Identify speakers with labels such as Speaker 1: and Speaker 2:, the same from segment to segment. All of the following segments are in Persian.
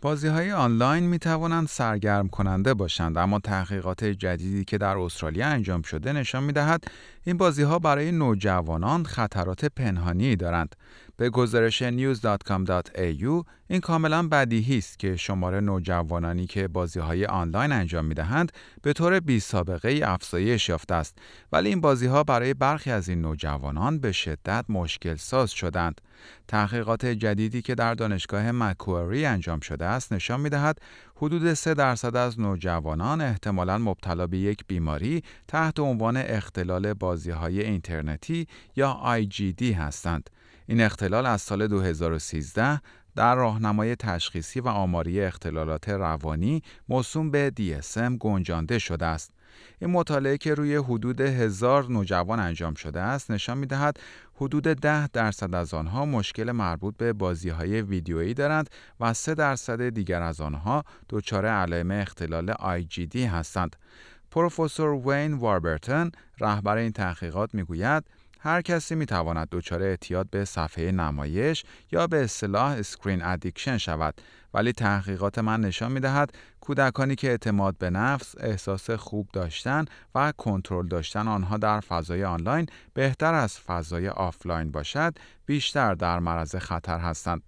Speaker 1: بازی های آنلاین می توانند سرگرم کننده باشند اما تحقیقات جدیدی که در استرالیا انجام شده نشان می دهد این بازی ها برای نوجوانان خطرات پنهانی دارند. به گزارش news.com.au این کاملا بدیهی است که شمار نوجوانانی که بازی های آنلاین انجام می دهند به طور بی سابقه افزایش یافته است ولی این بازی ها برای برخی از این نوجوانان به شدت مشکل ساز شدند. تحقیقات جدیدی که در دانشگاه مکواری انجام شده است نشان می دهد حدود 3 درصد از نوجوانان احتمالاً مبتلا به یک بیماری تحت عنوان اختلال بازی های اینترنتی یا IGD هستند. این اختلال از سال 2013 در راهنمای تشخیصی و آماری اختلالات روانی موسوم به DSM گنجانده شده است. این مطالعه که روی حدود هزار نوجوان انجام شده است نشان می دهد حدود ده درصد از آنها مشکل مربوط به بازی های ویدیویی دارند و سه درصد دیگر از آنها دچار علائم اختلال IGD هستند. پروفسور وین واربرتن رهبر این تحقیقات می‌گوید هر کسی می تواند دچار اعتیاد به صفحه نمایش یا به اصطلاح screen addiction شود ولی تحقیقات من نشان می دهد کودکانی که اعتماد به نفس، احساس خوب داشتن و کنترل داشتن آنها در فضای آنلاین بهتر از فضای آفلاین باشد بیشتر در معرض خطر هستند.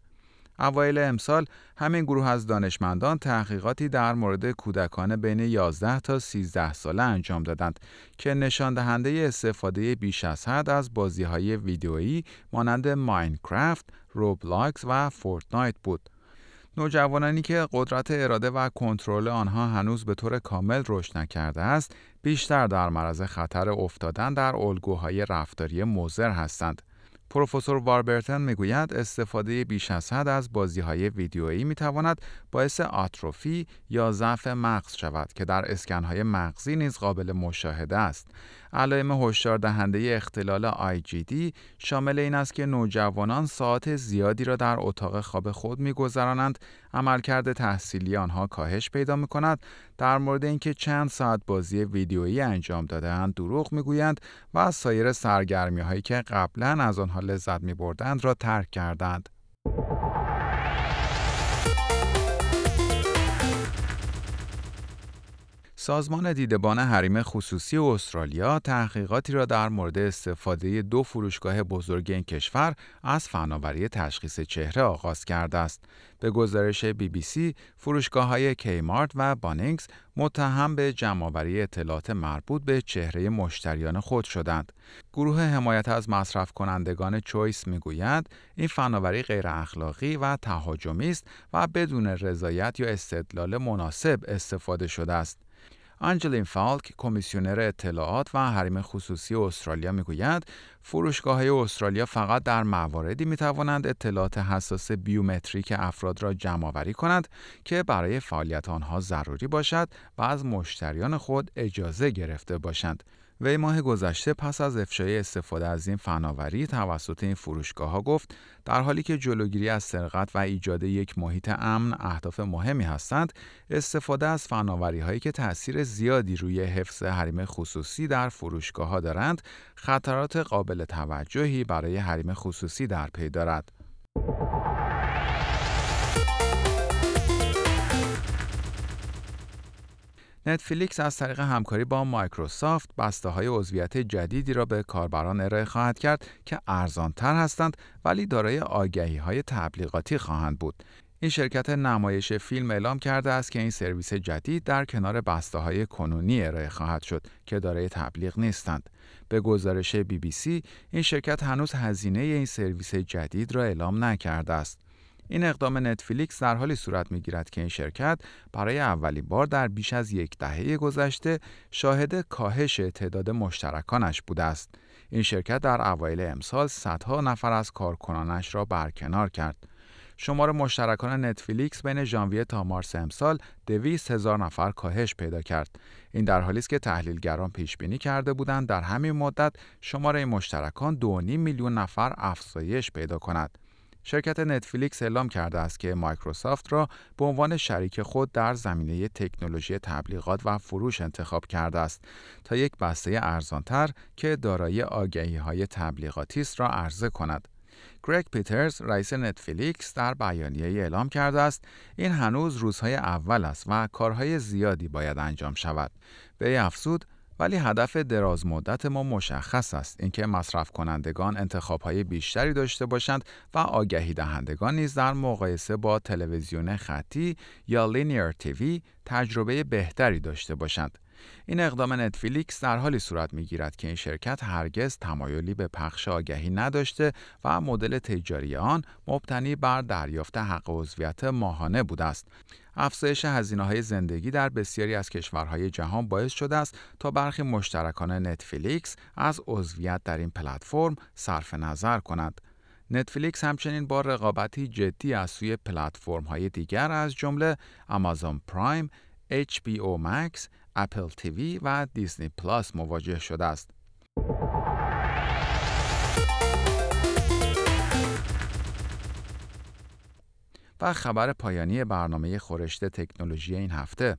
Speaker 1: اوایل امسال همین گروه از دانشمندان تحقیقاتی در مورد کودکان بین 11 تا 13 ساله انجام دادند که نشان دهنده استفاده بیش از حد از بازی های ویدیویی مانند ماینکرافت، روبلاکس و فورتنایت بود. نوجوانانی که قدرت اراده و کنترل آنها هنوز به طور کامل رشد نکرده است، بیشتر در معرض خطر افتادن در الگوهای رفتاری مضر هستند. پروفسور واربرتن می‌گوید استفاده بیش از حد از بازی های ویدیویی می تواند باعث آتروفی یا ضعف مغز شود که در اسکن های مغزی نیز قابل مشاهده است. علائم هشدار دهنده اختلال IGD شامل این است که نوجوانان ساعت زیادی را در اتاق خواب خود میگذرانند، عملکرد تحصیلی آنها کاهش پیدا می کند، در مورد اینکه چند ساعت بازی ویدیویی انجام دادهاند دروغ می‌گویند و سایر سرگرمی هایی که قبلا از آنها لذت می بردند را ترک کردند. سازمان دیدبان حریم خصوصی استرالیا تحقیقاتی را در مورد استفاده دو فروشگاه بزرگ این کشور از فناوری تشخیص چهره آغاز کرده است. به گزارش بی بی سی، فروشگاه های کیمارت و بانینگز متهم به جمعآوری اطلاعات مربوط به چهره مشتریان خود شدند. گروه حمایت از مصرف کنندگان چویس می‌گوید این فناوری غیر اخلاقی و تهاجمی است و بدون رضایت یا استدلال مناسب استفاده شده است. آنجلین فالک کمیسیونر اطلاعات و حریم خصوصی استرالیا می‌گوید فروشگاه استرالیا فقط در مواردی می توانند اطلاعات حساس بیومتریک افراد را جمع آوری کنند که برای فعالیت آنها ضروری باشد و از مشتریان خود اجازه گرفته باشند. وی ماه گذشته پس از افشای استفاده از این فناوری توسط این فروشگاه ها گفت در حالی که جلوگیری از سرقت و ایجاد یک محیط امن اهداف مهمی هستند استفاده از فناوری هایی که تاثیر زیادی روی حفظ حریم خصوصی در فروشگاه ها دارند خطرات قابل توجهی برای حریم خصوصی در پی دارد. نتفلیکس از طریق همکاری با مایکروسافت بسته های عضویت جدیدی را به کاربران ارائه خواهد کرد که ارزانتر هستند ولی دارای آگهی های تبلیغاتی خواهند بود. این شرکت نمایش فیلم اعلام کرده است که این سرویس جدید در کنار بسته های کنونی ارائه خواهد شد که دارای تبلیغ نیستند. به گزارش بی بی سی این شرکت هنوز هزینه این سرویس جدید را اعلام نکرده است. این اقدام نتفلیکس در حالی صورت می گیرد که این شرکت برای اولین بار در بیش از یک دهه گذشته شاهد کاهش تعداد مشترکانش بوده است. این شرکت در اوایل امسال صدها نفر از کارکنانش را برکنار کرد. شمار مشترکان نتفلیکس بین ژانویه تا مارس امسال 200 هزار نفر کاهش پیدا کرد. این در حالی است که تحلیلگران پیش بینی کرده بودند در همین مدت شماره مشترکان 2.5 میلیون نفر افزایش پیدا کند. شرکت نتفلیکس اعلام کرده است که مایکروسافت را به عنوان شریک خود در زمینه تکنولوژی تبلیغات و فروش انتخاب کرده است تا یک بسته ارزانتر که دارای آگهی های تبلیغاتی است را عرضه کند. گرگ پیترز رئیس نتفلیکس در بیانیه اعلام کرده است این هنوز روزهای اول است و کارهای زیادی باید انجام شود. به افزود ولی هدف دراز مدت ما مشخص است اینکه مصرف کنندگان انتخاب های بیشتری داشته باشند و آگهی دهندگان نیز در مقایسه با تلویزیون خطی یا لینیر تیوی تجربه بهتری داشته باشند. این اقدام نتفلیکس در حالی صورت می گیرد که این شرکت هرگز تمایلی به پخش آگهی نداشته و مدل تجاری آن مبتنی بر دریافت حق عضویت ماهانه بوده است. افزایش هزینه های زندگی در بسیاری از کشورهای جهان باعث شده است تا برخی مشترکان نتفلیکس از عضویت در این پلتفرم صرف نظر کنند. نتفلیکس همچنین با رقابتی جدی از سوی پلتفرم های دیگر از جمله آمازون پرایم، HBO Max، اپل تیوی و دیزنی پلاس مواجه شده است. و خبر پایانی برنامه خوره تکنولوژی این هفته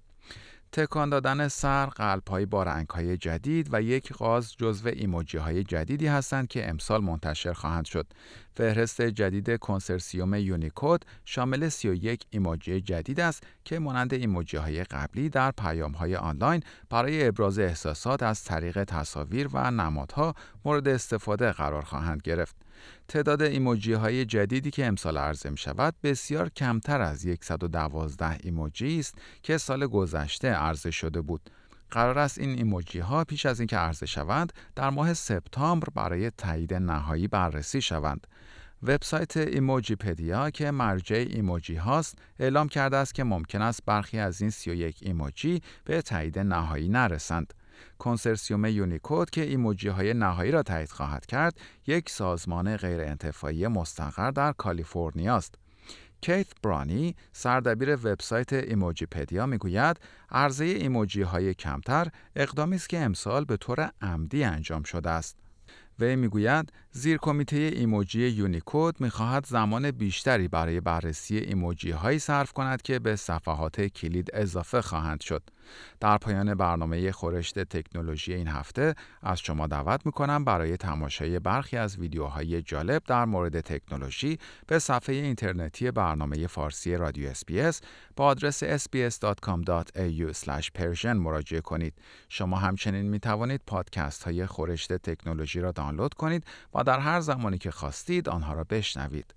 Speaker 1: تکان دادن سر، قلب های با رنگ های جدید و یک غاز جزو ایموجی های جدیدی هستند که امسال منتشر خواهند شد. فهرست جدید کنسرسیوم یونیکود شامل 31 ایموجی جدید است که مانند ایموجی های قبلی در پیام های آنلاین برای ابراز احساسات از طریق تصاویر و نمادها مورد استفاده قرار خواهند گرفت. تعداد ایموجی های جدیدی که امسال عرضه می شود بسیار کمتر از 112 ایموجی است که سال گذشته عرضه شده بود. قرار است این ایموجی ها پیش از اینکه عرضه شوند در ماه سپتامبر برای تایید نهایی بررسی شوند. وبسایت ایموجی پدیا که مرجع ایموجی هاست اعلام کرده است که ممکن است برخی از این 31 ایموجی به تایید نهایی نرسند. کنسرسیوم یونیکود که ایموجی های نهایی را تایید خواهد کرد یک سازمان غیرانتفاعی مستقر در کالیفرنیا است. کیت برانی سردبیر وبسایت ایموجیپدیا می‌گوید عرضه ایموجی های کمتر اقدامی است که امسال به طور عمدی انجام شده است. وی می‌گوید زیر کمیته ایموجی یونیکود می‌خواهد زمان بیشتری برای بررسی ایموجی هایی صرف کند که به صفحات کلید اضافه خواهند شد. در پایان برنامه خورشت تکنولوژی این هفته از شما دعوت می‌کنم برای تماشای برخی از ویدیوهای جالب در مورد تکنولوژی به صفحه اینترنتی برنامه فارسی رادیو SBS با آدرس sbs.com.au مراجعه کنید. شما همچنین می توانید پادکست های خورشت تکنولوژی را دانلود کنید و در هر زمانی که خواستید آنها را بشنوید.